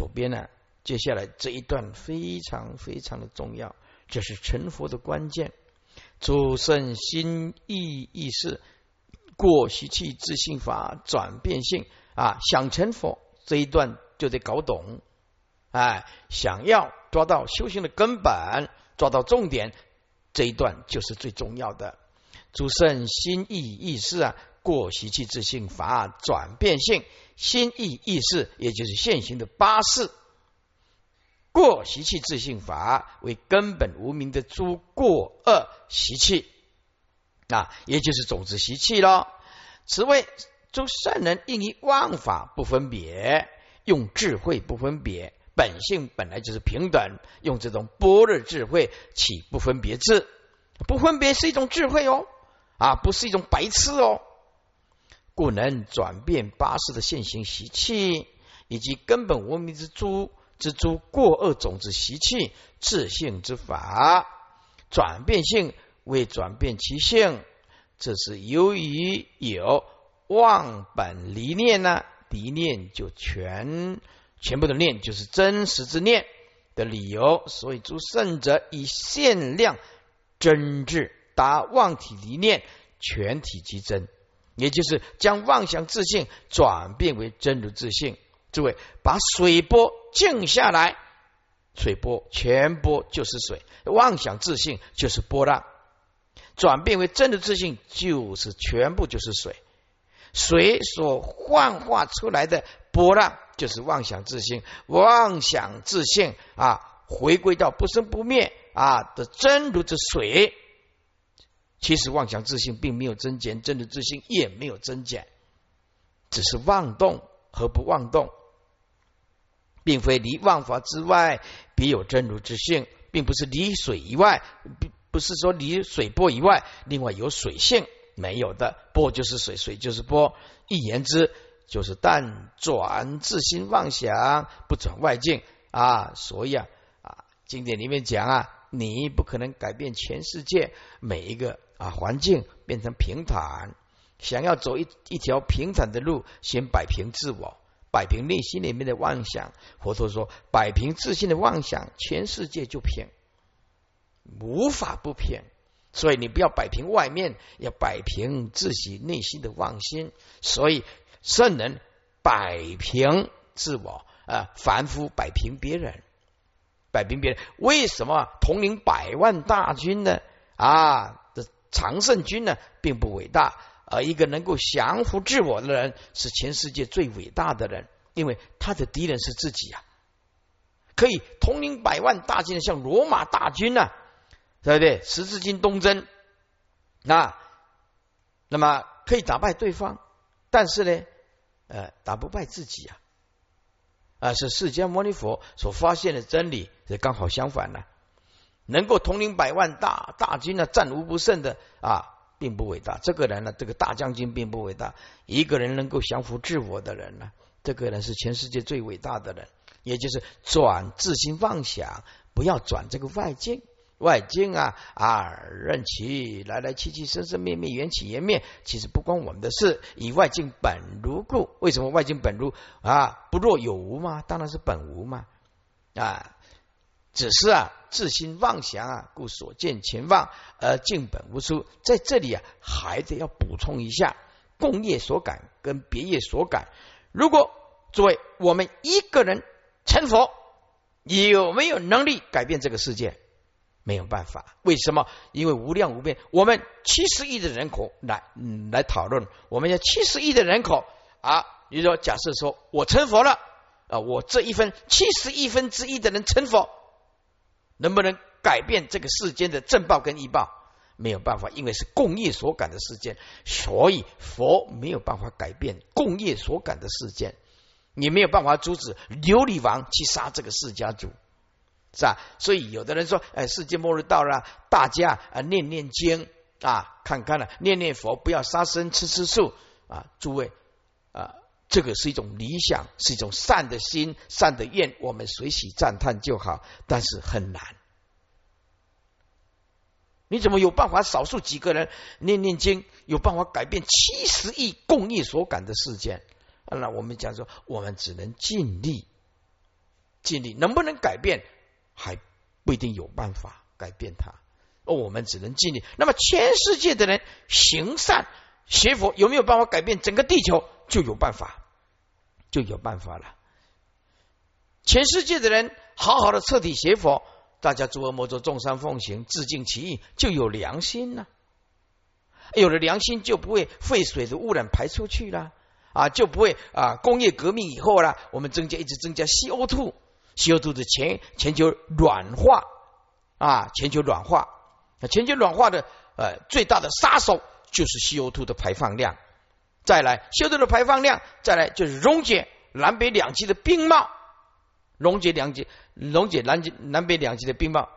左边呢，接下来这一段非常非常的重要，这是成佛的关键。主圣心意意识过习气自性法转变性啊，想成佛这一段就得搞懂。哎，想要抓到修行的根本，抓到重点，这一段就是最重要的。主圣心意意识啊，过习气自性法转变性心意意识，也就是现行的八事。过习气自性法为根本无名的诸过恶习气啊，也就是种子习气咯。此谓诸圣人应以妄法不分别，用智慧不分别，本性本来就是平等，用这种般若智慧起不分别智，不分别是一种智慧哦，啊，不是一种白痴哦，故能转变八世的现行习气，以及根本无名之诸。之诸过恶种子习气自性之法转变性为转变其性，这是由于有忘本离念呢，离念就全全部的念就是真实之念的理由，所以诸圣者以限量真智达妄体离念全体即真，也就是将妄想自信转变为真如自信。诸位，把水波静下来，水波全波就是水，妄想自信就是波浪，转变为真的自信就是全部就是水，水所幻化出来的波浪就是妄想自信，妄想自信啊，回归到不生不灭啊的真如之水，其实妄想自性并没有增减，真的自性也没有增减，只是妄动和不妄动。并非离万法之外，别有真如之性，并不是离水以外，不不是说离水波以外，另外有水性没有的，波就是水，水就是波。一言之，就是但转自心妄想，不转外境啊。所以啊啊，经典里面讲啊，你不可能改变全世界每一个啊环境变成平坦，想要走一一条平坦的路，先摆平自我。摆平内心里面的妄想，佛陀说：摆平自信的妄想，全世界就偏，无法不偏。所以你不要摆平外面，要摆平自己内心的妄心。所以圣人摆平自我啊，凡夫摆平别人，摆平别人。为什么统领百万大军呢？啊，常胜军呢，并不伟大。而一个能够降服自我的人，是全世界最伟大的人，因为他的敌人是自己啊，可以统领百万大军，像罗马大军呐，对不对？十字军东征，那那么可以打败对方，但是呢，呃，打不败自己啊，啊，是释迦牟尼佛所发现的真理，是刚好相反呢，能够统领百万大大军呢，战无不胜的啊。并不伟大，这个人呢，这个大将军并不伟大。一个人能够降服自我的人呢，这个人是全世界最伟大的人。也就是转自心妄想，不要转这个外境。外境啊啊，任其来来去去，生生灭灭，缘起缘灭，其实不关我们的事。以外境本如故，为什么外境本如啊？不若有无吗？当然是本无嘛啊。只是啊，自心妄想啊，故所见前妄而境本无出。在这里啊，还得要补充一下，共业所感跟别业所感。如果诸位我们一个人成佛，有没有能力改变这个世界？没有办法。为什么？因为无量无边，我们七十亿的人口来嗯来讨论，我们要七十亿的人口啊，你说假设说我成佛了啊，我这一分七十亿分之一的人成佛。能不能改变这个世间的正报跟异报？没有办法，因为是共业所感的事件，所以佛没有办法改变共业所感的事件。你没有办法阻止琉璃王去杀这个释家族，是吧？所以有的人说：“哎，世界末日到了，大家啊念念经啊，看看了念念佛，不要杀生吃吃素啊。”诸位啊，这个是一种理想，是一种善的心、善的愿，我们随喜赞叹就好，但是很难。你怎么有办法？少数几个人念念经，有办法改变七十亿共业所感的事件？那我们讲说，我们只能尽力尽力，能不能改变还不一定有办法改变它。哦，我们只能尽力。那么全世界的人行善学佛，有没有办法改变整个地球？就有办法，就有办法了。全世界的人好好的彻底学佛，大家诸恶莫作，众善奉行，自尽其意，就有良心了。有了良心，就不会废水的污染排出去了啊，就不会啊工业革命以后啦，我们增加一直增加 C O two C O two 的全全球软化啊，全球软化。那全球软化的呃最大的杀手就是 C O two 的排放量，再来修正的排放量，再来就是溶解南北两极的冰帽，溶解两极，溶解南极南北两极的冰帽，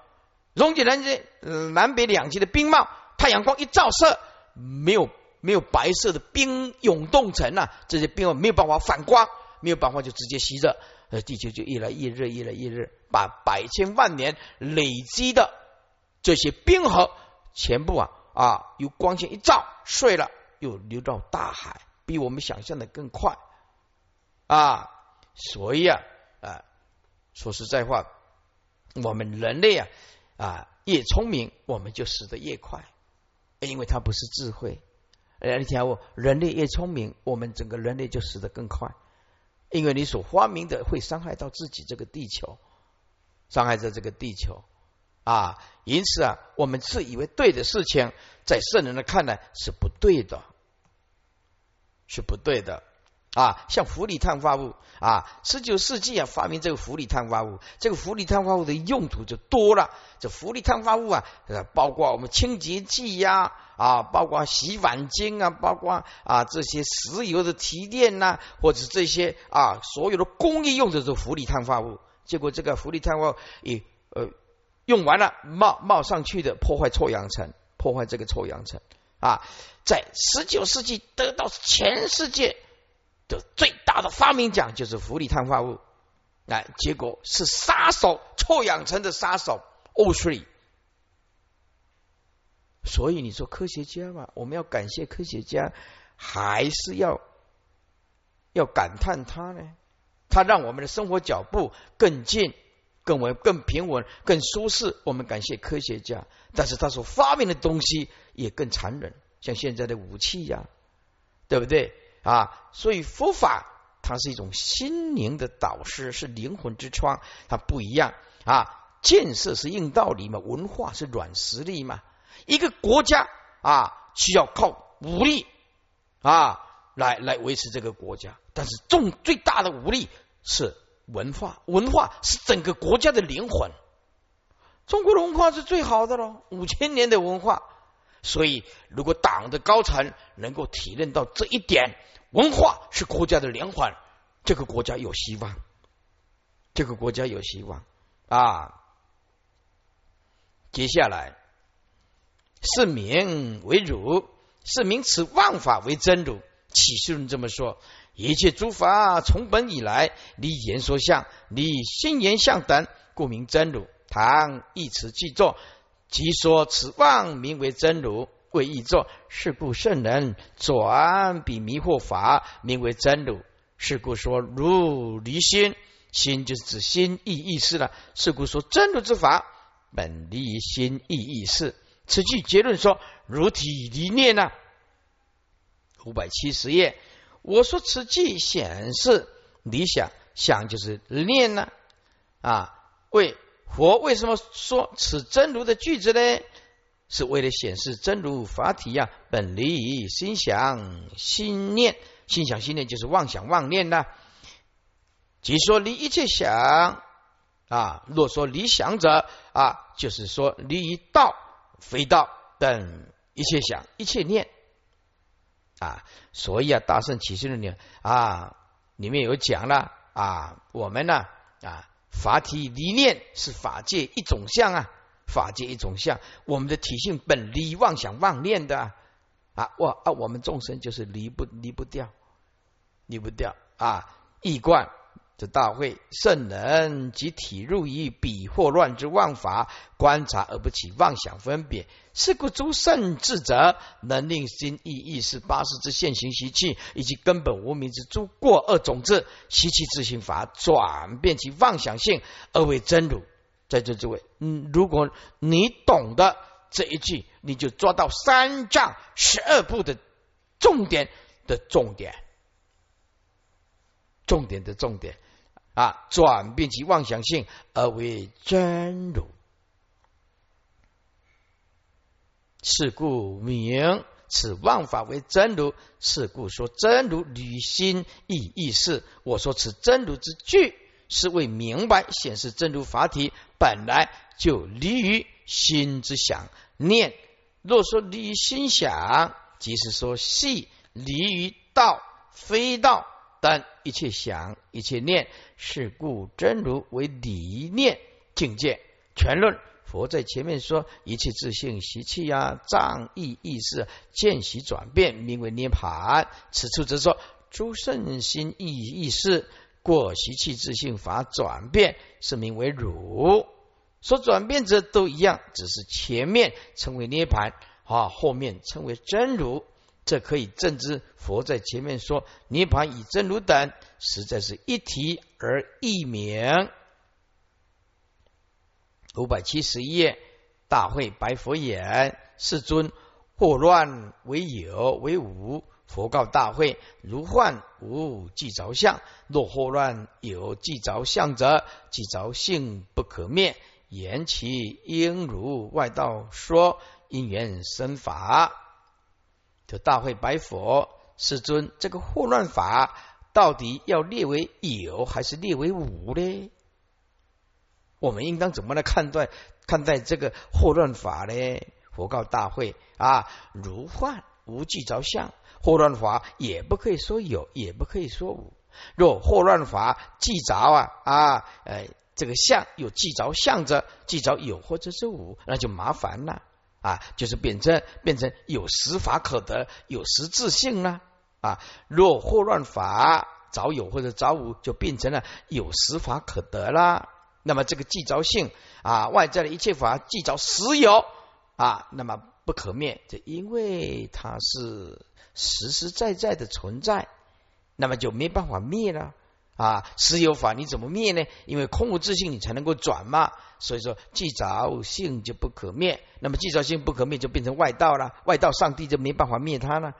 溶解南极南北两极的冰帽，太阳光一照射，没有没有白色的冰涌动层啊，这些冰没有办法反光，没有办法就直接吸热，呃，地球就越来越热，越来越热，把百千万年累积的。这些冰河全部啊啊，由光线一照碎了，又流到大海，比我们想象的更快啊！所以啊啊，说实在话，我们人类啊啊越聪明，我们就死得越快，因为它不是智慧。哎，你听我，人类越聪明，我们整个人类就死得更快，因为你所发明的会伤害到自己这个地球，伤害着这个地球。啊，因此啊，我们自以为对的事情，在圣人的看来是不对的，是不对的啊。像氟利碳化物啊，十九世纪啊发明这个氟利碳化物，这个氟利碳化物的用途就多了。这氟利碳化物啊，包括我们清洁剂呀啊，包括洗碗精啊，包括啊这些石油的提炼呐，或者这些啊所有的工业用的这氟利碳化物，结果这个氟利碳化物也呃。用完了冒冒上去的破坏臭氧层，破坏这个臭氧层啊！在十九世纪得到全世界的最大的发明奖就是氟利碳化物，哎，结果是杀手，臭氧层的杀手 O3。所以你说科学家嘛，我们要感谢科学家，还是要要感叹他呢？他让我们的生活脚步更近。更为更平稳、更舒适。我们感谢科学家，但是他所发明的东西也更残忍，像现在的武器呀，对不对啊？所以佛法它是一种心灵的导师，是灵魂之窗，它不一样啊。建设是硬道理嘛，文化是软实力嘛。一个国家啊，需要靠武力啊来来维持这个国家，但是重最大的武力是。文化，文化是整个国家的灵魂。中国的文化是最好的喽，五千年的文化。所以，如果党的高层能够体认到这一点，文化是国家的灵魂，这个国家有希望。这个国家有希望啊！接下来，是名为儒，是名此万法为真儒。启示论这么说。一切诸法从本以来，离言说相，离心言相等，故名真如。唐一词记作，即说此妄名为真如，为译作。是故圣人转彼迷惑法，名为真如。是故说如离心，心就是指心意意识了。是故说真如之法，本离心意意识。此句结论说，如体离念呢？五百七十页。我说此句显示理想，想就是念呢啊？为佛为什么说此真如的句子呢？是为了显示真如法体呀，本离心想心念，心想心念就是妄想妄念呢。即说离一切想啊，若说离想者啊，就是说离道非道等一切想一切念。啊，所以啊，大圣启示论里啊，里面有讲了啊，我们呢啊，法体离念是法界一种相啊，法界一种相，我们的体性本离妄想妄念的啊，我啊，我们众生就是离不离不掉，离不掉啊，易观大会圣人及体入于彼惑乱之妄法，观察而不起妄想分别。是故诸圣智者，能令心意意识八识之现行习气，以及根本无名之诸过恶种子习气自行法，转变其妄想性而为真如。在这诸位，嗯，如果你懂得这一句，你就抓到三藏十二部的重点的重点，重点的重点。啊，转变其妄想性而为真如，是故名此妄法为真如。是故说真如履心意意事。我说此真如之句，是为明白显示真如法体本来就离于心之想念。若说离于心想，即是说系离于道非道。但一切想，一切念，是故真如为理念境界。全论佛在前面说，一切自性习气呀、障意意识见习转变，名为涅盘。此处则说诸圣心意意识过习气自性法转变，是名为汝。说转变者都一样，只是前面称为涅盘，啊，后面称为真如。这可以证知佛在前面说涅盘以真如等，实在是一体而一名。五百七十一页，大会白佛言：“世尊，祸乱为有为无。佛告大会：如幻无即着相，若祸乱有即着相者，即着性不可灭。言其应如外道说，因缘生法。”大会白佛世尊，这个祸乱法到底要列为有还是列为无呢？我们应当怎么来看待看待这个祸乱法呢？佛告大会啊，如幻无即着相，祸乱法也不可以说有，也不可以说无。若祸乱法即着啊啊，呃，这个相有即着相者，即着有或者是无，那就麻烦了。啊，就是变成变成有实法可得，有实质性了啊。若祸乱法早有或者早无，就变成了有实法可得啦。那么这个既着性啊，外在的一切法既着实有啊，那么不可灭，就因为它是实实在在的存在，那么就没办法灭了。啊，实有法你怎么灭呢？因为空无自性，你才能够转嘛。所以说，既着性就不可灭，那么既着性不可灭，就变成外道了。外道上帝就没办法灭他了。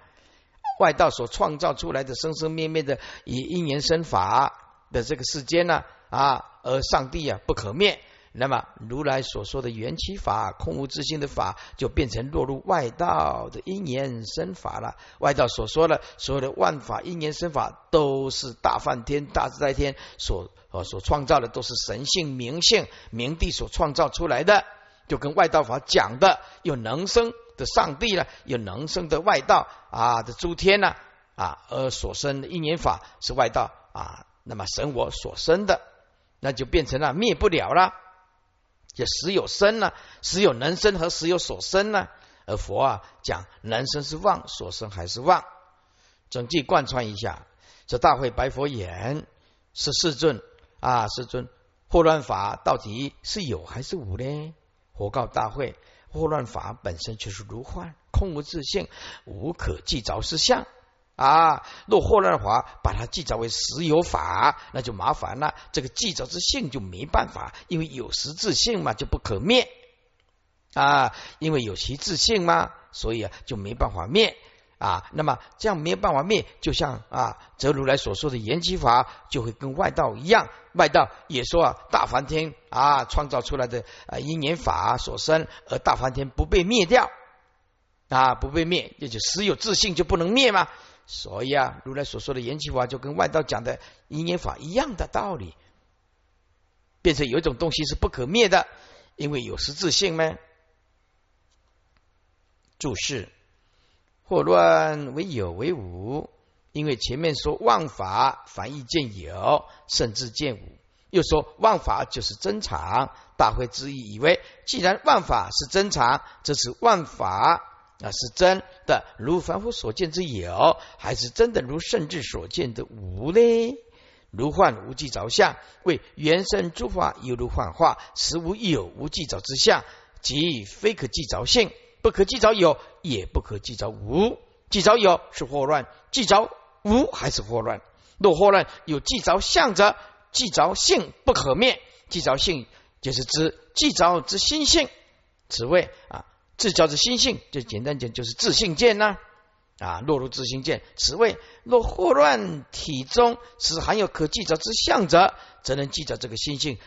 外道所创造出来的生生灭灭的以因缘生法的这个世间呢，啊，而上帝啊不可灭。那么如来所说的缘起法、空无自性的法，就变成落入外道的因缘生法了。外道所说的所有的万法因缘生法，都是大梵天、大自在天所呃所创造的，都是神性、明性、明帝所创造出来的。就跟外道法讲的，有能生的上帝了，有能生的外道啊的诸天呢啊，而所生的因缘法是外道啊，那么神我所生的，那就变成了灭不了了。就实有生呢，实有能生和实有所生呢。而佛啊讲能生是妄，所生还是妄。整句贯穿一下，这大会白佛言：是世尊啊，世尊，惑乱法到底是有还是无呢？佛告大会：惑乱法本身就是如幻，空无自性，无可计着是相。啊，若霍乱法把它记载为实有法，那就麻烦了。这个记载之性就没办法，因为有实质性嘛，就不可灭啊。因为有其自性嘛，所以啊就没办法灭啊。那么这样没有办法灭，就像啊，则如来所说的缘起法，就会跟外道一样。外道也说啊，大梵天啊创造出来的啊因缘法所生，而大梵天不被灭掉啊，不被灭，也就实有自性就不能灭嘛。所以啊，如来所说的缘起法就跟外道讲的因缘法一样的道理，变成有一种东西是不可灭的，因为有实质性吗？注释：祸乱为有为无，因为前面说妄法反义见有，甚至见无，又说妄法就是真常。大会之意以为，既然万法是真常，这是万法。那是真的，如凡夫所见之有，还是真的如圣智所见的无呢？如幻无记着相，为原生诸法犹如幻化，实无有无记着之相，即非可记着性，不可记着有，也不可记着无。记着有是惑乱，记着无还是惑乱。若惑乱有记着相者，记着性不可灭。记着性就是指记着之心性，此谓啊自着之心性，就简单讲就是自性见呐。啊，落入自性见，此谓若惑乱体中是含有可记者之相者，则能记着这个心性，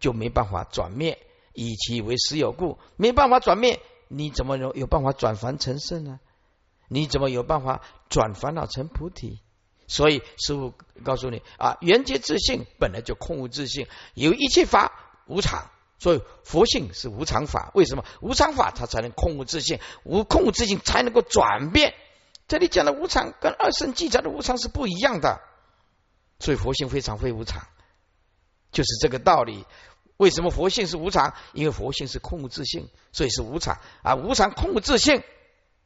就没办法转灭，以其为实有故，没办法转灭，你怎么有有办法转凡成圣呢？你怎么有办法转烦恼成菩提？所以师傅告诉你啊，缘觉自性本来就空无自性，有一切法无常，所以佛性是无常法。为什么无常法它才能空无自性？无空无自性才能够转变。这里讲的无常跟二圣记载的无常是不一样的，所以佛性非常非无常，就是这个道理。为什么佛性是无常？因为佛性是空无自性，所以是无常啊。无常空无自性，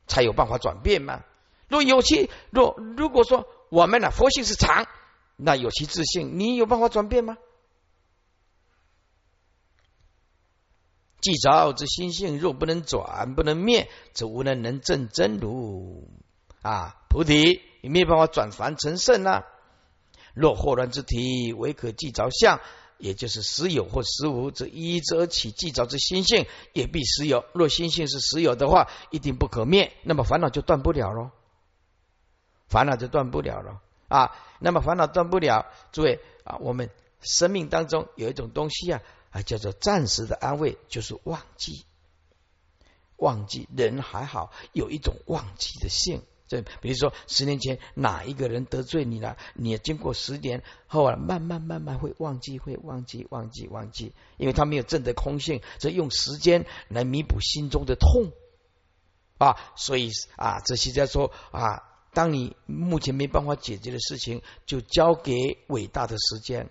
才有办法转变嘛。若有其若如果说我们呢，佛性是常，那有其自性，你有办法转变吗？既着之心性，若不能转，不能灭，则无人能证真如。啊，菩提你没有办法转凡成圣啊。若惑乱之体，唯可记着相，也就是实有或实无，则依之而起记着之心性，也必实有。若心性是实有的话，一定不可灭，那么烦恼就断不了喽。烦恼就断不了了啊。那么烦恼断不了，诸位啊，我们生命当中有一种东西啊，啊叫做暂时的安慰，就是忘记。忘记人还好，有一种忘记的性。这比如说，十年前哪一个人得罪你了，你经过十年后啊，慢慢慢慢会忘记，会忘记，忘记，忘记，因为他没有证得空性，所以用时间来弥补心中的痛啊。所以啊，这些在说啊，当你目前没办法解决的事情，就交给伟大的时间，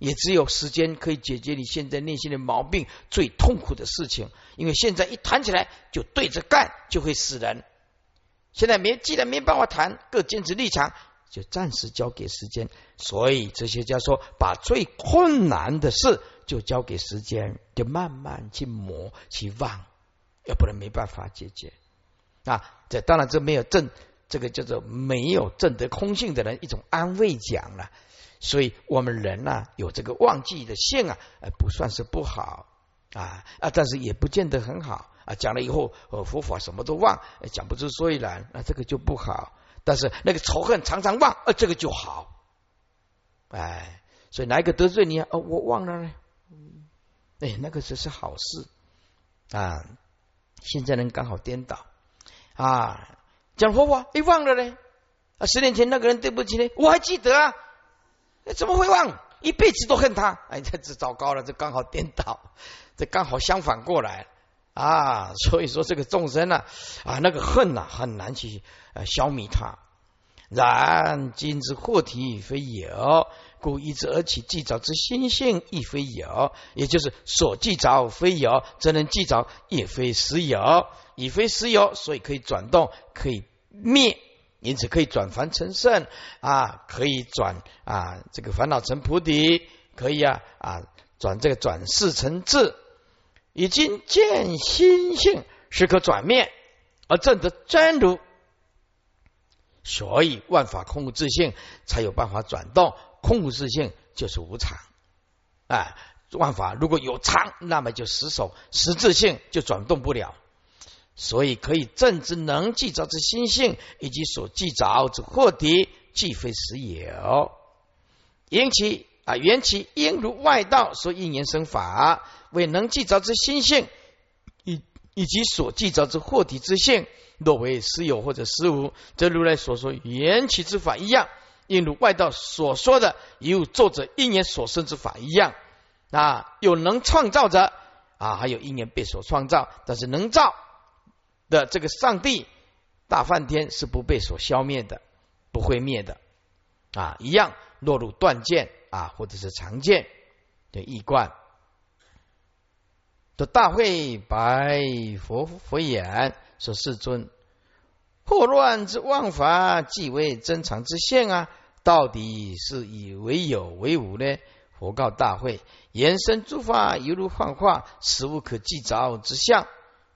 也只有时间可以解决你现在内心的毛病，最痛苦的事情。因为现在一谈起来就对着干，就会死人。现在没，既然没办法谈，各坚持立场，就暂时交给时间。所以哲学家说，把最困难的事就交给时间，就慢慢去磨去忘，要不然没办法解决啊。这当然这没有正，这个叫做没有正得空性的人一种安慰讲了。所以我们人呢，有这个忘记的性啊，不算是不好啊啊，但是也不见得很好。啊，讲了以后，呃，佛法什么都忘，讲不出所以然，那这个就不好。但是那个仇恨常常忘，呃，这个就好。哎，所以哪一个得罪你啊？哦，我忘了呢。哎，那个只是好事啊。现在人刚好颠倒啊，讲佛法，哎，忘了呢。啊，十年前那个人对不起呢，我还记得啊。怎么会忘？一辈子都恨他。哎，这这糟糕了，这刚好颠倒，这刚好相反过来。啊，所以说这个众生呢，啊，那个恨呐，很难去呃消灭它。然今之惑体非有，故依之而起计着之心性亦非有，也就是所计着非有，则能计着也非实有，已非实有，所以可以转动，可以灭，因此可以转凡成圣啊，可以转啊这个烦恼成菩提，可以啊啊转这个转世成智。已经见心性是可转灭而证得真如，所以万法空无自性才有办法转动。空无自性就是无常啊！万法如果有常，那么就死守实质性就转动不了。所以可以正之能记着之心性，以及所记着之惑敌，既非实有。因其啊，缘起应如外道说应言生法。为能记着之心性，以以及所记着之惑体之性，若为实有或者实无，则如来所说缘起之法一样，应如外道所说的，有作者一年所生之法一样啊。有能创造者啊，还有一年被所创造，但是能造的这个上帝大梵天是不被所消灭的，不会灭的啊，一样落入断剑啊，或者是长剑的异观。大会白佛佛言说：“世尊，祸乱之妄法，即为真常之现啊！到底是以为有为无呢？佛告大会：延伸诸法犹如幻化，实无可计着之相，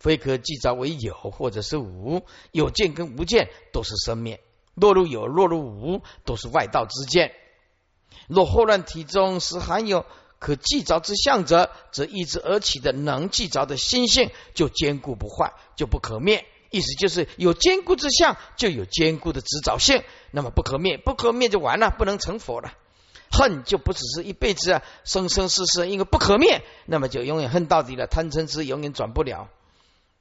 非可计着为有或者是无。有见跟无见都是生灭，落入有，落入无，都是外道之见。若霍乱体中是含有可计着之相者，则依之而起的能计着的心性就坚固不坏，就不可灭。意思就是有坚固之相，就有坚固的执着性，那么不可灭，不可灭就完了，不能成佛了。恨就不只是一辈子啊，生生世世，因为不可灭，那么就永远恨到底了。贪嗔痴永远转不了，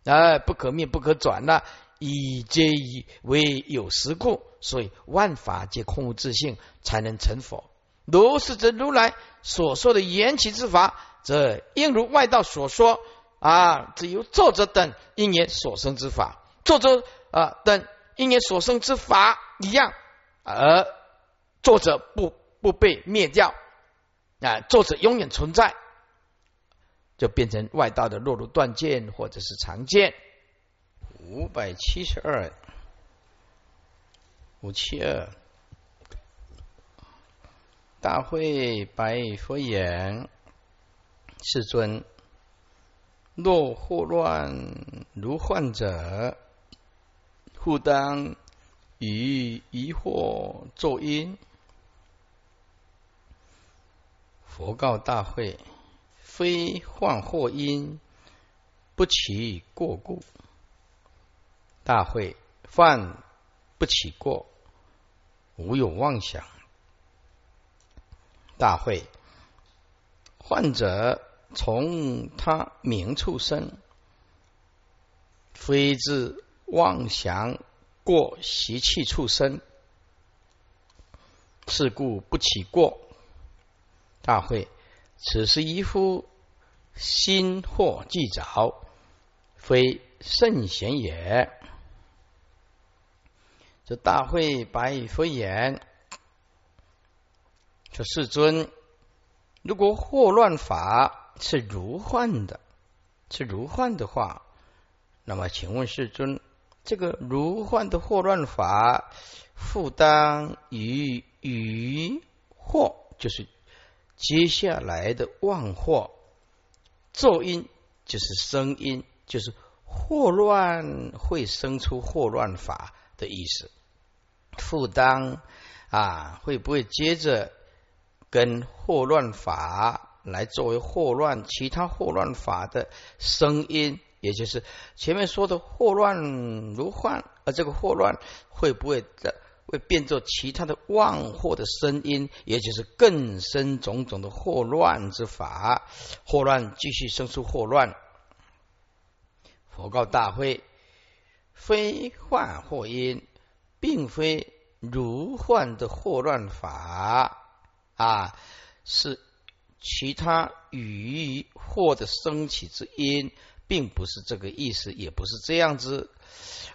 哎，不可灭不可转呐。以皆以为有实故，所以万法皆空无自性，才能成佛。如是则如来所说的缘起之法，则应如外道所说啊，只有作者等因缘所生之法，作者啊等因缘所生之法一样，而作者不。不被灭掉啊！作者永远存在，就变成外道的落入断剑或者是长剑。五百七十二，五七二，大会白佛言：世尊，若祸乱如患者，复当以疑惑作因。佛告大会：非患祸因，不起过故。大会犯不起过，无有妄想。大会患者从他名处生，非自妄想过习气处生，是故不起过。大会，此时一夫心惑既着，非圣贤也。这大会白佛言：说世尊，如果惑乱法是如幻的，是如幻的话，那么请问世尊，这个如幻的惑乱法，负担于于惑，就是。接下来的妄惑，咒音就是声音，就是祸乱会生出祸乱法的意思。负担啊，会不会接着跟祸乱法来作为祸乱其他祸乱法的声音，也就是前面说的祸乱如幻，而这个祸乱会不会的？会变作其他的妄惑的声音，也就是更深种种的祸乱之法，祸乱继续生出祸乱。佛告大会：非幻或因，并非如幻的祸乱法啊，是其他语惑的升起之因，并不是这个意思，也不是这样子。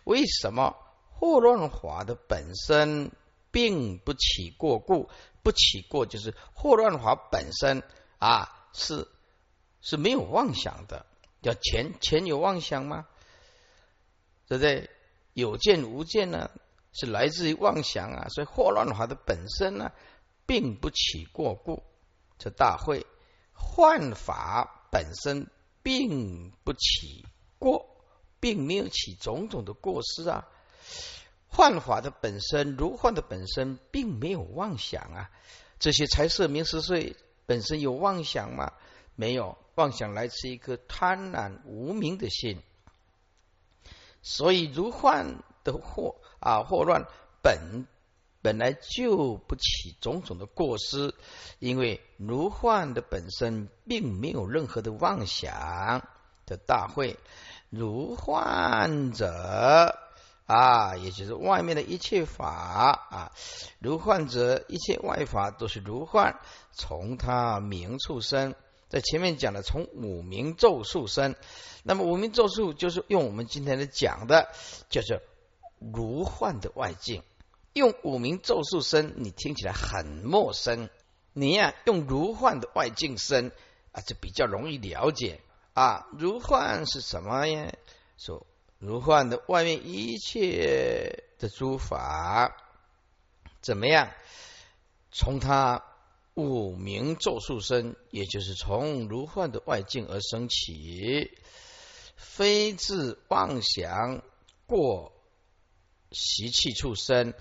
为什么？霍乱法的本身并不起过故，不起过就是霍乱法本身啊是是没有妄想的。叫前前有妄想吗？对不对？有见无见呢？是来自于妄想啊。所以霍乱法的本身呢，并不起过故。这大会幻法本身并不起过，并没有起种种的过失啊。幻法的本身，如幻的本身，并没有妄想啊。这些财色名食睡本身有妄想吗？没有，妄想来自一颗贪婪无明的心。所以如幻的祸啊，祸乱本本来就不起种种的过失，因为如幻的本身并没有任何的妄想的大会，如幻者。啊，也就是外面的一切法啊，如幻者，一切外法都是如幻，从他名处生。在前面讲的，从五名咒术生。那么五名咒术就是用我们今天的讲的，叫做如幻的外境。用五名咒术生，你听起来很陌生。你呀，用如幻的外境生啊，就比较容易了解啊。如幻是什么呀？说。如幻的外面一切的诸法怎么样？从他五名咒术生，也就是从如幻的外境而生起，非自妄想过习气畜生，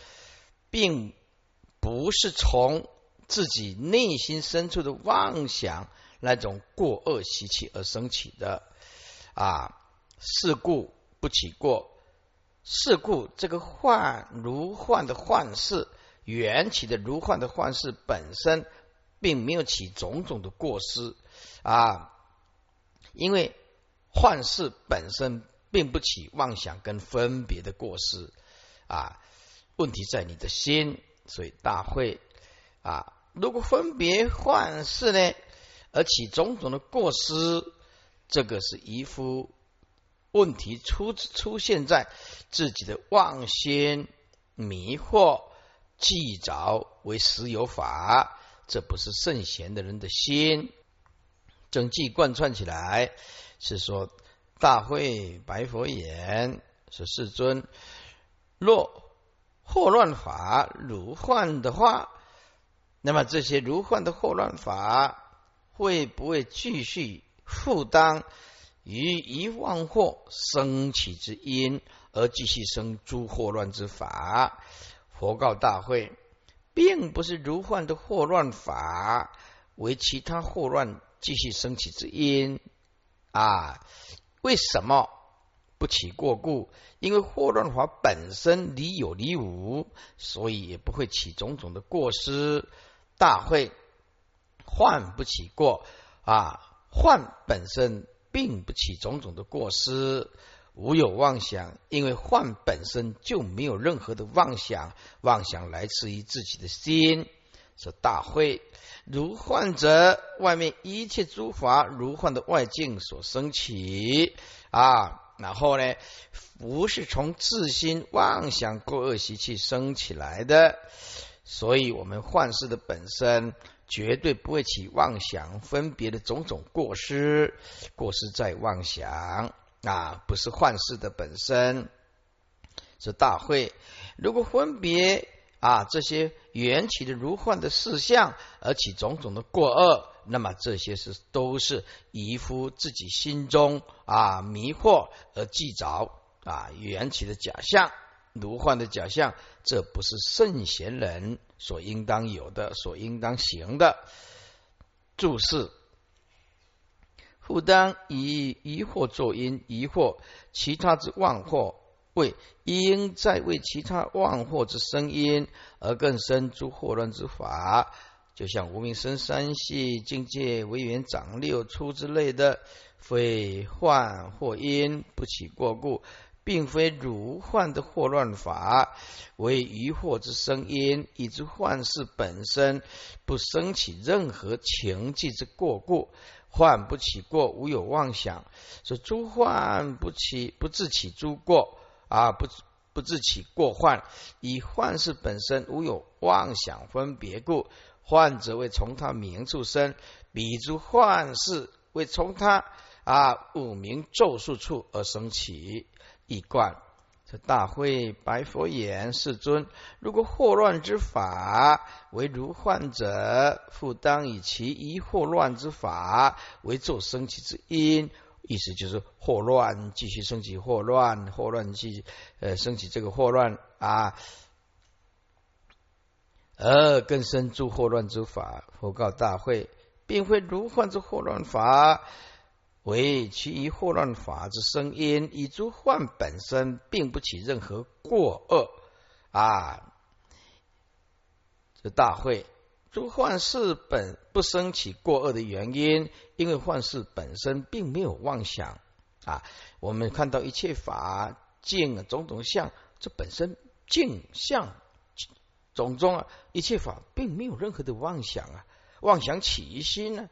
并不是从自己内心深处的妄想那种过恶习气而生起的啊。是故不起过，是故这个幻如幻的幻事。缘起的如幻的幻事本身，并没有起种种的过失啊，因为幻事本身并不起妄想跟分别的过失啊。问题在你的心，所以大会啊，如果分别幻事呢，而起种种的过失，这个是一副问题出出现在自己的妄心迷惑。既着为实有法，这不是圣贤的人的心。整句贯穿起来是说：大会白佛言，说世尊，若祸乱法如幻的话，那么这些如幻的祸乱法会不会继续负担于一妄祸生起之因，而继续生诸祸乱之法？佛告大会，并不是如幻的祸乱法为其他祸乱继续升起之因啊？为什么不起过故？因为祸乱法本身离有离无，所以也不会起种种的过失。大会幻不起过啊，幻本身并不起种种的过失。无有妄想，因为幻本身就没有任何的妄想，妄想来自于自己的心。说大会如幻者，外面一切诸法如幻的外境所升起啊，然后呢，不是从自心妄想过恶习气生起来的，所以我们幻视的本身绝对不会起妄想分别的种种过失，过失在妄想。啊，不是幻视的本身，是大会。如果分别啊这些缘起的如幻的事项，而起种种的过恶，那么这些是都是依夫自己心中啊迷惑而记着啊缘起的假象，如幻的假象，这不是圣贤人所应当有的，所应当行的。注释。复当以疑惑作因，疑惑其他之妄惑，为应在为其他妄惑之声音而更生诸惑乱之法，就像无名生三系境界为缘长六出之类的，非幻或因不起过故，并非如幻的惑乱法，为疑惑之声音，以致幻事本身不生起任何情迹之过故。幻不起过，无有妄想。说诸幻不起，不自起诸过啊，不不自起过患。以幻事本身无有妄想分别故，幻者为从他名处生，彼诸幻事为从他啊五名咒术处而生起，一贯。这大会白佛言：“世尊，如果祸乱之法为如患者，复当以其一祸乱之法为作生起之因。意思就是祸乱继续升起，祸乱祸乱继呃升起这个祸乱啊，而更深诸祸乱之法。佛告大会，并非如患之祸乱法。”为其余祸乱法之声音，以诸幻本身并不起任何过恶啊！这大会诸幻事本不生起过恶的原因，因为幻事本身并没有妄想啊。我们看到一切法境种种相，这本身境相种种啊，一切法并没有任何的妄想啊。妄想起于心呢？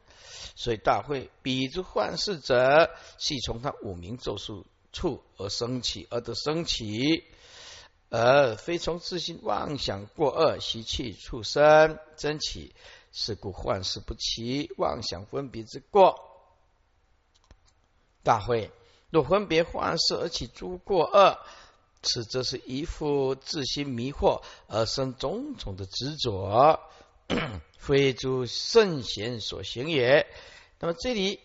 所以大会彼之幻事者，系从他五名咒术处而生起，而得生起，而非从自心妄想过恶习气畜生真起。是故幻事不起，妄想分别之过。大会若分别幻事而起诸过恶，此则是一副自心迷惑而生种种的执着。非诸圣贤所行也。那么这里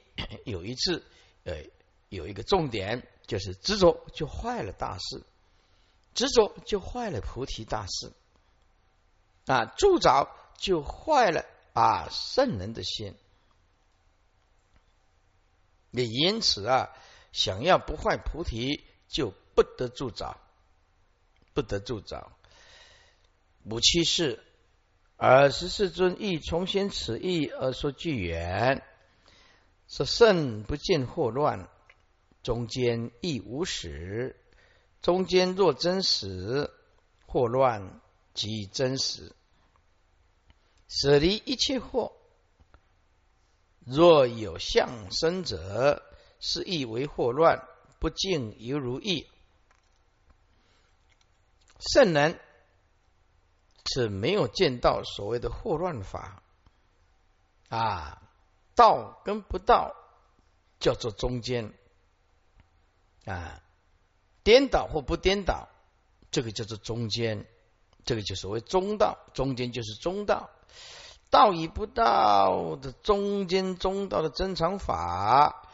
有一次，呃，有一个重点，就是执着就坏了大事，执着就坏了菩提大事啊，助着就坏了啊圣人的心。也因此啊，想要不坏菩提，就不得助着，不得助着。五七是，而十四尊亦重新此意而说句言。说圣不见祸乱，中间亦无始。中间若真实，祸乱即真实。舍离一切祸，若有相生者，是亦为祸乱，不敬犹如意。圣人是没有见到所谓的祸乱法。啊。道跟不道叫做中间。啊，颠倒或不颠倒，这个叫做中间，这个就所谓中道，中间就是中道，道与不道的中间中道的真常法，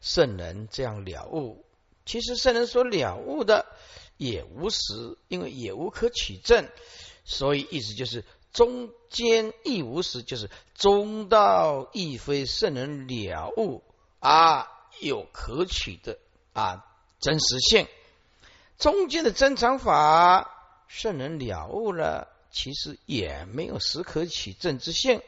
圣人这样了悟，其实圣人所了悟的也无实，因为也无可取证，所以意思就是。中间亦无实，就是中道亦非圣人了悟啊，有可取的啊真实性。中间的真常法，圣人了悟了，其实也没有实可取证之性。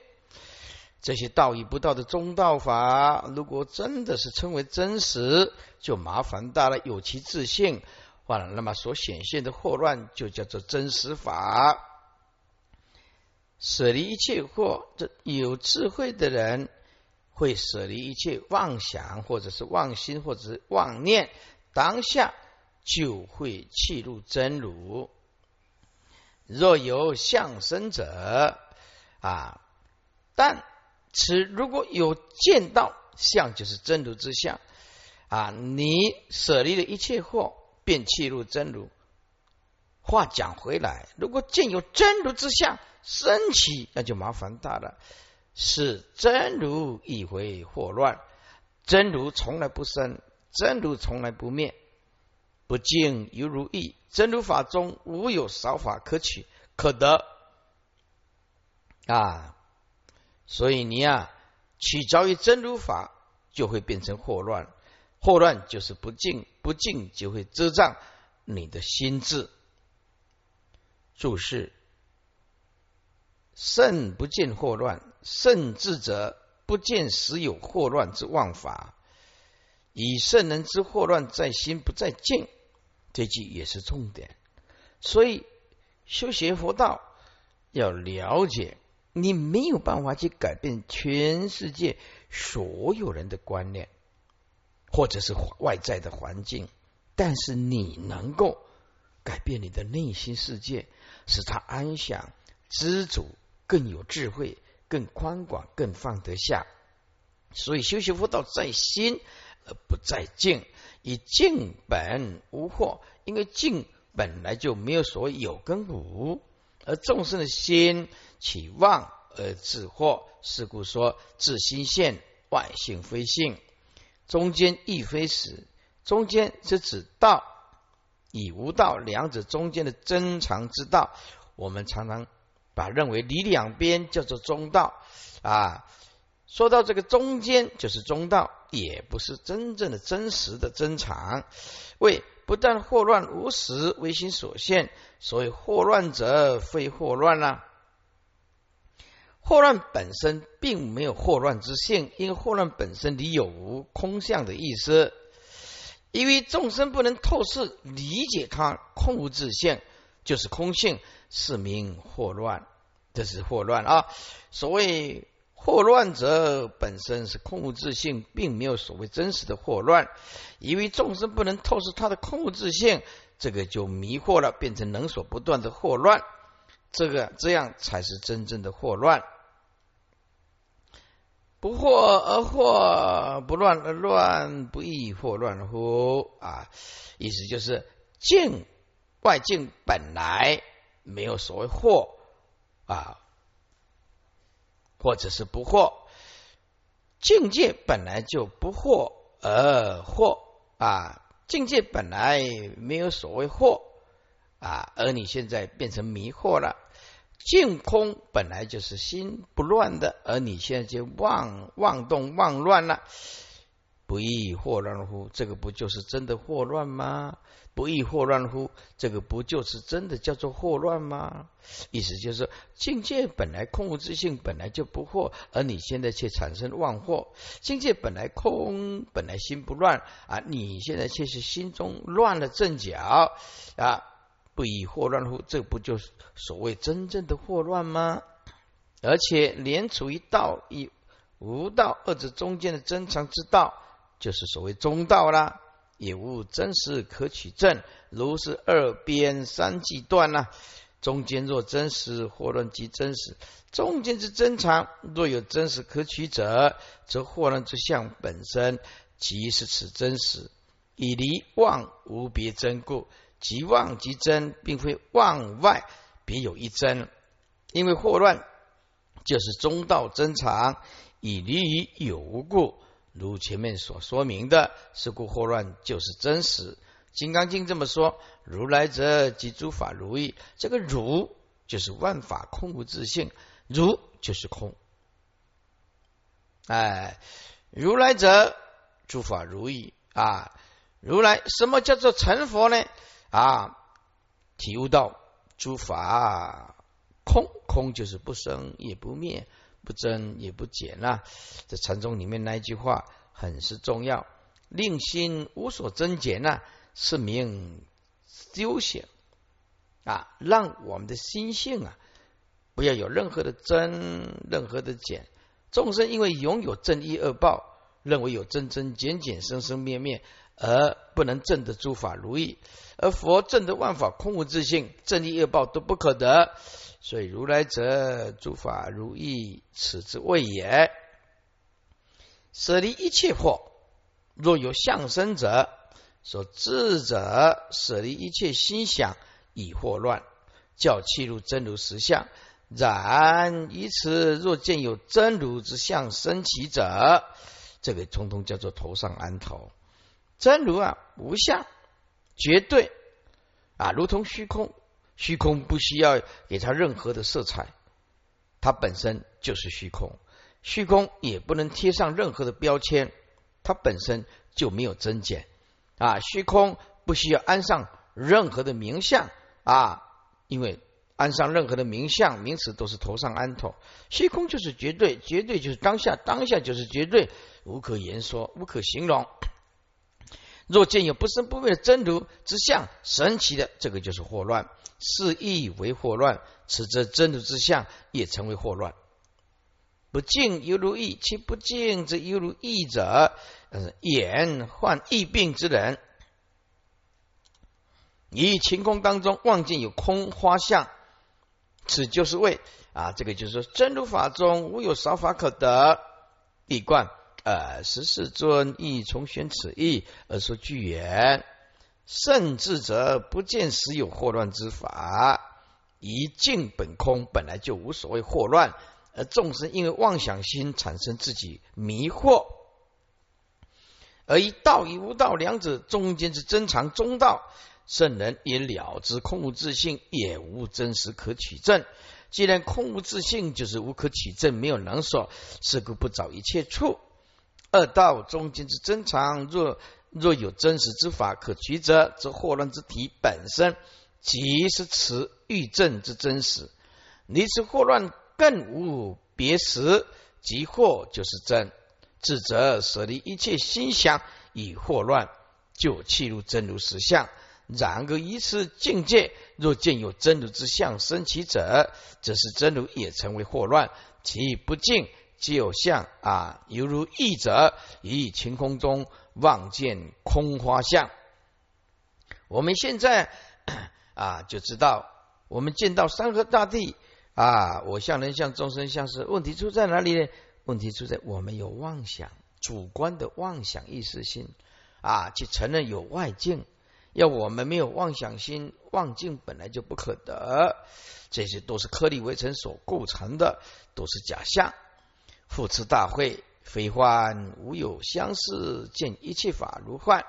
这些道义不道的中道法，如果真的是称为真实，就麻烦大了，有其自信，完了，那么所显现的祸乱就叫做真实法。舍离一切惑，这有智慧的人会舍离一切妄想，或者是妄心，或者是妄念，当下就会弃入真如。若有相生者啊，但此如果有见到相，就是真如之相啊，你舍离了一切惑，便弃入真如。话讲回来，如果见有真如之相，升起，那就麻烦大了。是真如亦为祸乱，真如从来不生，真如从来不灭，不净犹如意。真如法中无有少法可取可得啊！所以你啊，取着于真如法，就会变成祸乱。祸乱就是不净，不净就会遮障你的心智。注释。圣不见祸乱，圣智者不见时有祸乱之妄法，以圣人之祸乱在心不在境，这句也是重点。所以修学佛道要了解，你没有办法去改变全世界所有人的观念，或者是外在的环境，但是你能够改变你的内心世界，使他安详知足。更有智慧，更宽广，更放得下。所以修行佛道在心而不在境，以境本无惑，因为境本来就没有所谓有跟无，而众生的心起妄而自惑，是故说自心现，外性非性，中间亦非实。中间是指道与无道两者中间的真常之道，我们常常。把认为离两边叫做中道啊，说到这个中间就是中道，也不是真正的真实的真常。为不但祸乱无实，唯心所现，所以祸乱者非祸乱啊。祸乱本身并没有祸乱之性，因为祸乱本身里有无空相的意思。因为众生不能透视理解它空无自性，就是空性。是名祸乱，这是祸乱啊！所谓祸乱者，本身是空无自性，并没有所谓真实的祸乱。因为众生不能透视它的空无自性，这个就迷惑了，变成能所不断的祸乱。这个这样才是真正的祸乱。不惑而惑，不乱而乱，不亦惑乱乎？啊，意思就是境外境本来。没有所谓惑啊，或者是不惑。境界本来就不惑而惑啊，境界本来没有所谓惑啊，而你现在变成迷惑了。净空本来就是心不乱的，而你现在就妄妄动妄乱了。不亦惑乱乎？这个不就是真的惑乱吗？不亦惑乱乎？这个不就是真的叫做惑乱吗？意思就是，境界本来空无自性，本来就不惑，而你现在却产生妄惑。境界本来空，本来心不乱啊，你现在却是心中乱了阵脚啊！不以惑乱乎？这不就是所谓真正的惑乱吗？而且连处于道与无道二者中间的真常之道。就是所谓中道啦，也无真实可取证，如是二边三际断呐。中间若真实，祸乱即真实；中间之真常，若有真实可取者，则祸乱之相本身即是此真实。以离妄无别真故，即妄即真，并非妄外别有一真。因为惑乱就是中道真常，以离于有无故。如前面所说明的，是故惑乱就是真实。《金刚经》这么说：“如来者，即诸法如意。”这个“如”就是万法空无自性，“如”就是空。哎，如来者，诸法如意啊！如来什么叫做成佛呢？啊，体悟到诸法空，空就是不生也不灭。不增也不减呐，这禅宗里面那一句话很是重要，令心无所增减呐，是名修行啊，让我们的心性啊，不要有任何的增，任何的减。众生因为拥有正义恶报，认为有增增减减、生生灭灭，而不能证得诸法如意，而佛证得万法空无自性，正义恶报都不可得。所以如来者，诸法如意，此之谓也。舍离一切惑，若有相生者，所智者舍离一切心想，以惑乱，叫弃入真如实相。然以此，若见有真如之相生起者，这个通通叫做头上安头。真如啊，无相，绝对啊，如同虚空。虚空不需要给它任何的色彩，它本身就是虚空。虚空也不能贴上任何的标签，它本身就没有增减啊。虚空不需要安上任何的名相啊，因为安上任何的名相名词都是头上安头。虚空就是绝对，绝对就是当下，当下就是绝对，无可言说，无可形容。若见有不生不灭的真如之相，神奇的这个就是惑乱。是意为惑乱，此则真如之相也成为惑乱。不敬犹如意，其不敬则犹如意者，眼患疫病之人，以晴空当中望见有空花相，此就是为啊，这个就是说真如法中无有少法可得。地观呃，十四尊亦重选此意而说具言。甚至则不见时有惑乱之法，一静本空，本来就无所谓惑乱，而众生因为妄想心产生自己迷惑，而一道与无道两者中间之真常中道，圣人也了之空无自性，也无真实可取证。既然空无自性，就是无可取证，没有能所，是故不找一切处。二道中间之真常若。若有真实之法可取者，则惑乱之体本身即是此欲证之真实。离此惑乱更无别实，即惑就是真。智者舍离一切心想以惑乱，就弃入真如实相。然而以此境界，若见有真如之相生起者，则是真如也成为惑乱，其不净即有相啊，犹如意者于晴空中。望见空花相，我们现在啊就知道，我们见到山河大地啊，我相人相众生相是问题出在哪里呢？问题出在我们有妄想，主观的妄想意识心啊，去承认有外境，要我们没有妄想心，妄境本来就不可得，这些都是颗粒微尘所构成的，都是假象复持大会，非幻无有相似，见一切法如幻。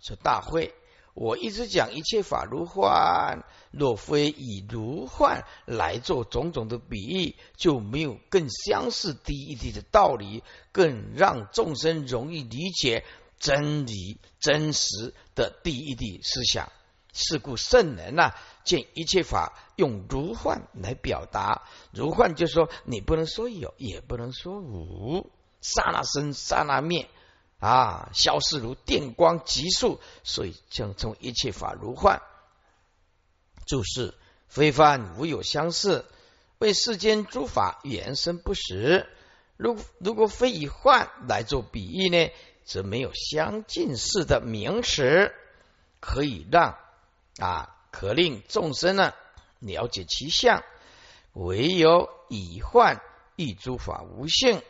说大会，我一直讲一切法如幻，若非以如幻来做种种的比喻，就没有更相似第一滴的道理，更让众生容易理解真理真实的第一滴思想。是故圣人呐，见一切法用如幻来表达，如幻就说你不能说有，也不能说无，刹那生，刹那灭。啊，消失如电光急速，所以将称一切法如幻。注释：非凡无有相似，为世间诸法原生不实。如如果非以幻来做比喻呢，则没有相近似的名词，可以让啊，可令众生呢了解其相。唯有以幻喻诸法无性，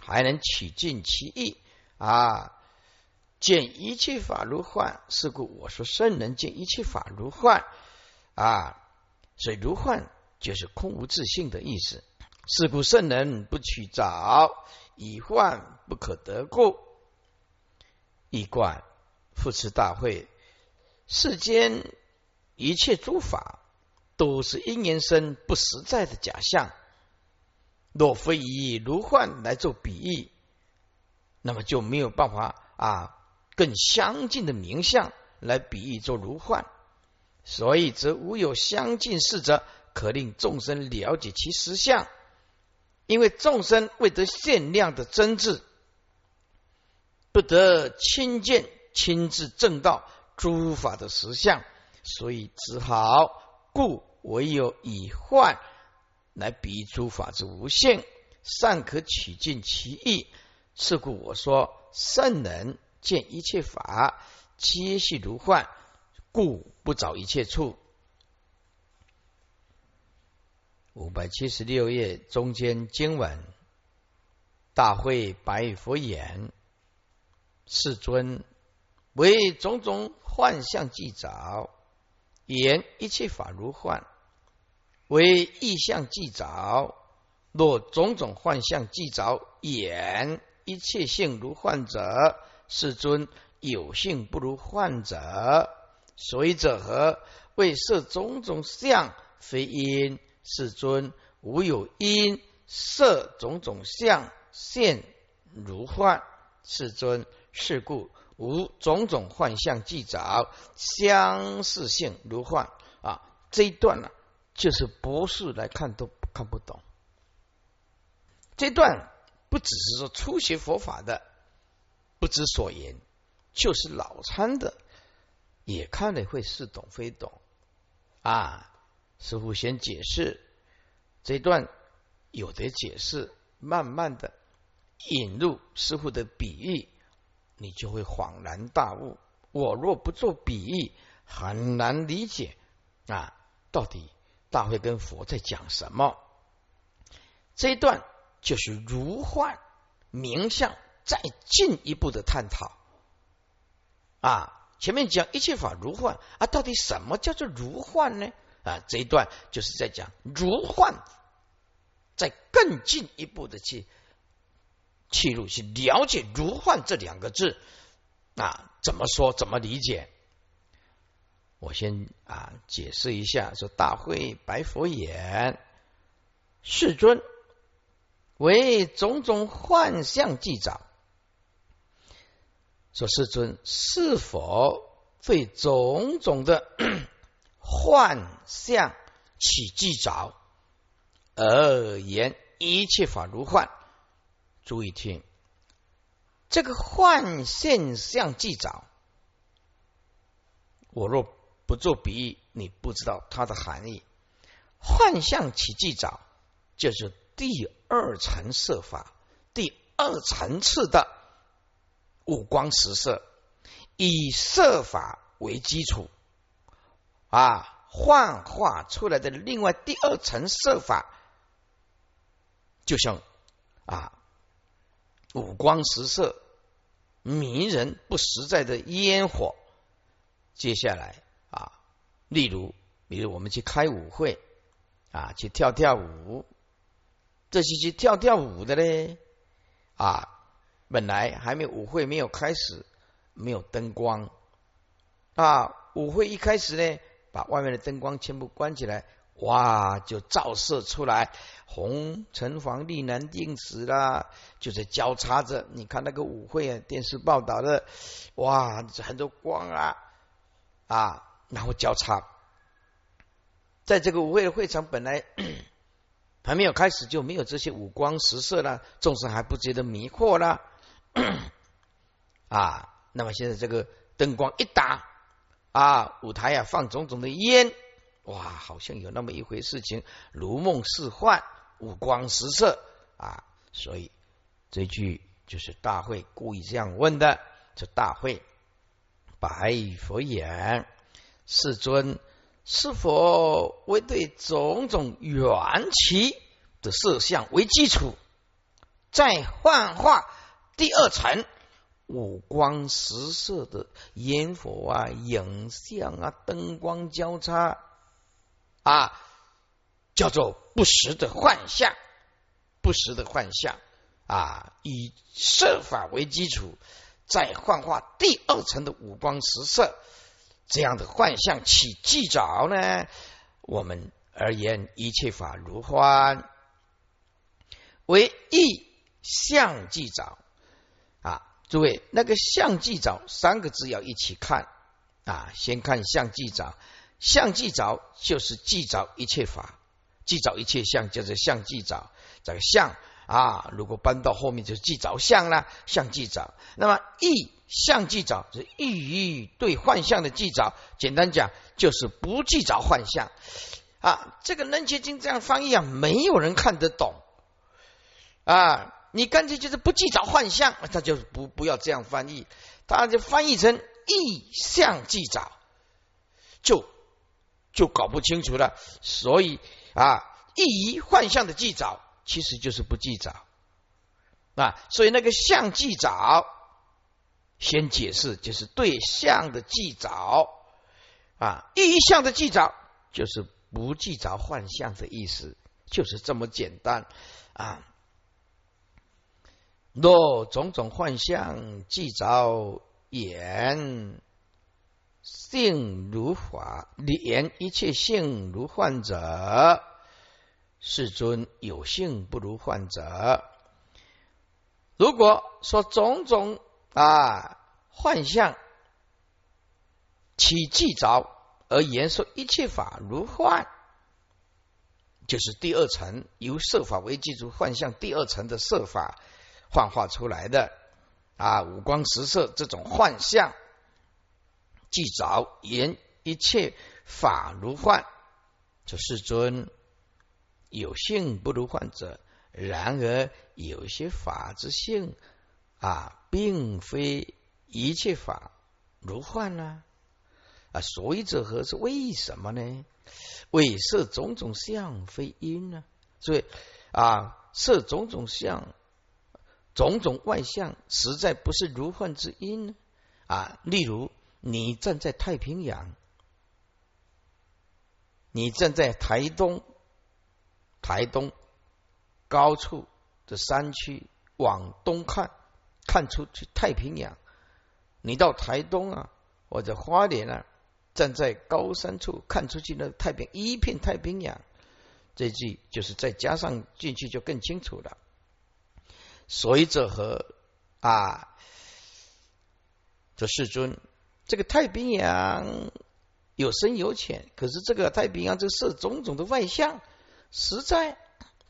还能取尽其意。啊，见一切法如幻，是故我说圣人见一切法如幻啊，所以如幻就是空无自性的意思。是故圣人不取早，以幻不可得故。一贯复持大会，世间一切诸法都是因缘生不实在的假象，若非以如幻来做比喻。那么就没有办法啊，更相近的名相来比喻做如幻，所以则无有相近事者，可令众生了解其实相。因为众生未得限量的真智，不得亲见亲自证道诸法的实相，所以只好故唯有以幻来比诸法之无限，尚可取尽其意。是故我说，圣人见一切法皆系如幻，故不找一切处。五百七十六页中间经文，大会白佛言：“世尊，为种种幻象计着，言一切法如幻；为意象计着，若种种幻象计着言。”一切性如幻者，世尊有性不如幻者，所以者何？为设种种相，非因。世尊无有因，设种种相，现如幻。世尊是故无种种幻象即着，相似性如幻。啊，这一段呢，就是博士来看都看不懂。这段。不只是说初学佛法的不知所言，就是脑参的也看了会似懂非懂啊！师傅先解释这段，有的解释，慢慢的引入师傅的比喻，你就会恍然大悟。我若不做比喻，很难理解啊！到底大会跟佛在讲什么？这一段。就是如幻名相，再进一步的探讨啊！前面讲一切法如幻啊，到底什么叫做如幻呢？啊，这一段就是在讲如幻，再更进一步的去切入去了解如幻这两个字啊，怎么说？怎么理解？我先啊解释一下，说大会白佛言，世尊。为种种幻象记着，说世尊是否对种种的 幻象起记着而言一切法如幻？注意听，这个幻现象记着，我若不做比喻，你不知道它的含义。幻象起记着，就是。第二层色法，第二层次的五光十色，以色法为基础啊，幻化出来的另外第二层色法，就像啊五光十色迷人不实在的烟火。接下来啊，例如，比如我们去开舞会啊，去跳跳舞。这些去跳跳舞的嘞，啊，本来还没舞会没有开始，没有灯光啊，舞会一开始呢，把外面的灯光全部关起来，哇，就照射出来红橙黄绿蓝靛紫啦，就是交叉着。你看那个舞会啊，电视报道的，哇，很多光啊啊，然后交叉。在这个舞会的会场，本来 还没有开始，就没有这些五光十色了，众生还不觉得迷惑了 啊。那么现在这个灯光一打啊，舞台啊放种种的烟，哇，好像有那么一回事情，如梦似幻，五光十色啊。所以这句就是大会故意这样问的，这大会白佛言：世尊。是否为对种种缘起的色相为基础，再幻化第二层五光十色的烟火啊、影像啊、灯光交叉啊，叫做不实的幻象，不实的幻象啊，以色法为基础，再幻化第二层的五光十色。这样的幻象起记着呢？我们而言，一切法如幻，为意相记着啊！诸位，那个相记着三个字要一起看啊！先看相记着，相记着就是记着一切法，记着一切相，叫做相记着。这个相啊，如果搬到后面就是记着相了，相记着。那么意。相记着是意对幻象的记着，简单讲就是不记着幻象啊。这个《楞伽经》这样翻译啊，没有人看得懂啊。你干脆就是不记着幻象，他就不不要这样翻译，他就翻译成意象记着，就就搞不清楚了。所以啊，意义幻象的记着其实就是不记着啊。所以那个相记着。先解释，就是对象的记着啊，意象的记着就是不记着幻象的意思，就是这么简单啊。若种种幻象记着眼性如法，言一切性如幻者，世尊有性不如幻者。如果说种种。啊，幻象起记着而言说一切法如幻，就是第二层由色法为基础，幻象第二层的色法幻化出来的啊，五光十色这种幻象即着言一切法如幻，这世尊有性不如幻者，然而有些法之性啊。并非一切法如幻呢啊，所以者何是为什么呢？为色种种相非因呢？所以啊，色种种相，种种外相，实在不是如幻之因呢啊。例如，你站在太平洋，你站在台东，台东高处的山区往东看。看出去太平洋，你到台东啊，或者花莲啊，站在高山处看出去，那太平一片太平洋。这句就是再加上进去就更清楚了。随着和啊，这世尊，这个太平洋有深有浅，可是这个太平洋这色种种的外相，实在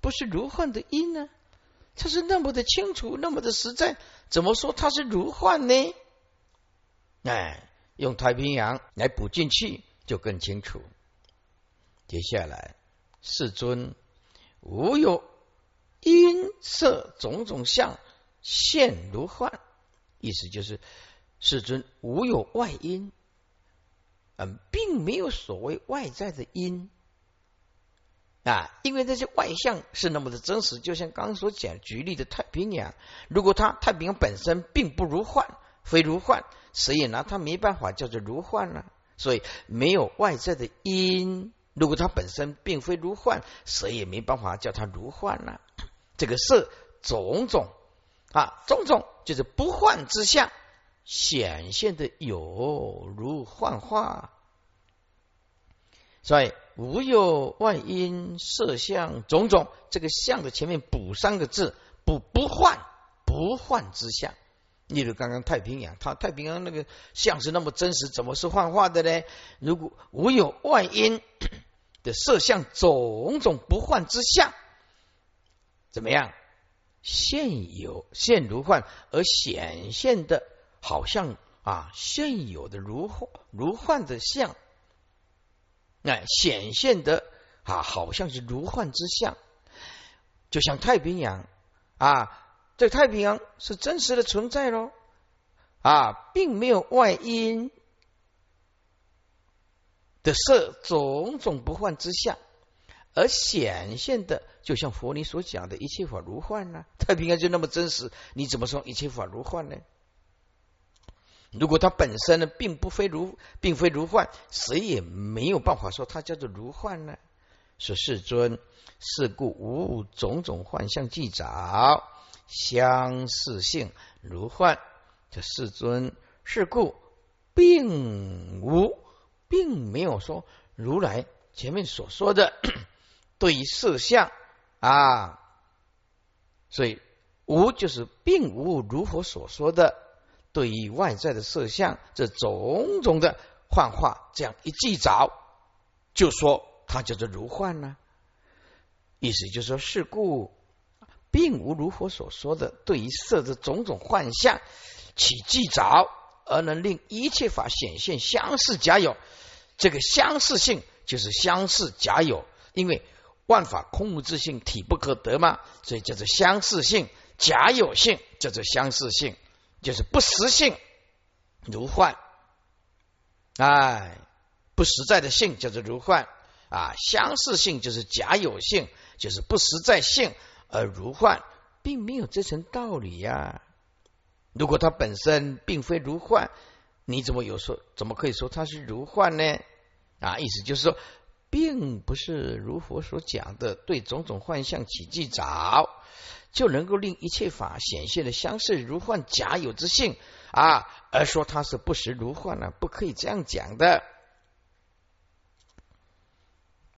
不是如幻的因呢。它是那么的清楚，那么的实在，怎么说它是如幻呢？哎，用太平洋来补进去就更清楚。接下来，世尊无有音色种种相现如幻，意思就是世尊无有外因，嗯，并没有所谓外在的因。啊，因为这些外相是那么的真实，就像刚所讲举例的太平洋，如果它太平洋本身并不如幻，非如幻，所以呢，它没办法叫做如幻了。所以没有外在的因，如果它本身并非如幻，谁也没办法叫它如幻了。这个色种种啊，种种就是不幻之相显现的有如幻化，所以无有外因色相种种，这个相的前面补三个字，不不幻不幻之相。例如刚刚太平洋，它太平洋那个像是那么真实，怎么是幻化的呢？如果无有外因的色相种种不幻之相，怎么样？现有现如幻而显现的，好像啊现有的如如幻的相，那显现的啊好像是如幻之相，就像太平洋啊。这太平洋是真实的存在喽，啊，并没有外因的色种种不幻之相，而显现的，就像佛你所讲的一切法如幻呢？太平洋就那么真实，你怎么说一切法如幻呢？如果它本身呢，并不非如，并非如幻，谁也没有办法说它叫做如幻呢？说世尊，是故无种种幻象记着。相似性如幻，这世尊是故，并无，并没有说如来前面所说的 对于色相啊，所以无就是并无如佛所说的对于外在的色相这种种的幻化，这样一记着，就说它叫做如幻呢？意思就是说是故。并无如佛所说的对于色的种种幻象起记着，而能令一切法显现相似假有。这个相似性就是相似假有，因为万法空无自性，体不可得嘛，所以叫做相似性。假有性叫做相似性，就是不实性如幻。哎，不实在的性叫做如幻啊，相似性就是假有性，就是不实在性。而如幻，并没有这层道理呀。如果它本身并非如幻，你怎么有说？怎么可以说它是如幻呢？啊，意思就是说，并不是如佛所讲的对种种幻象起记着，就能够令一切法显现的相似如幻假有之性啊，而说它是不实如幻呢？不可以这样讲的。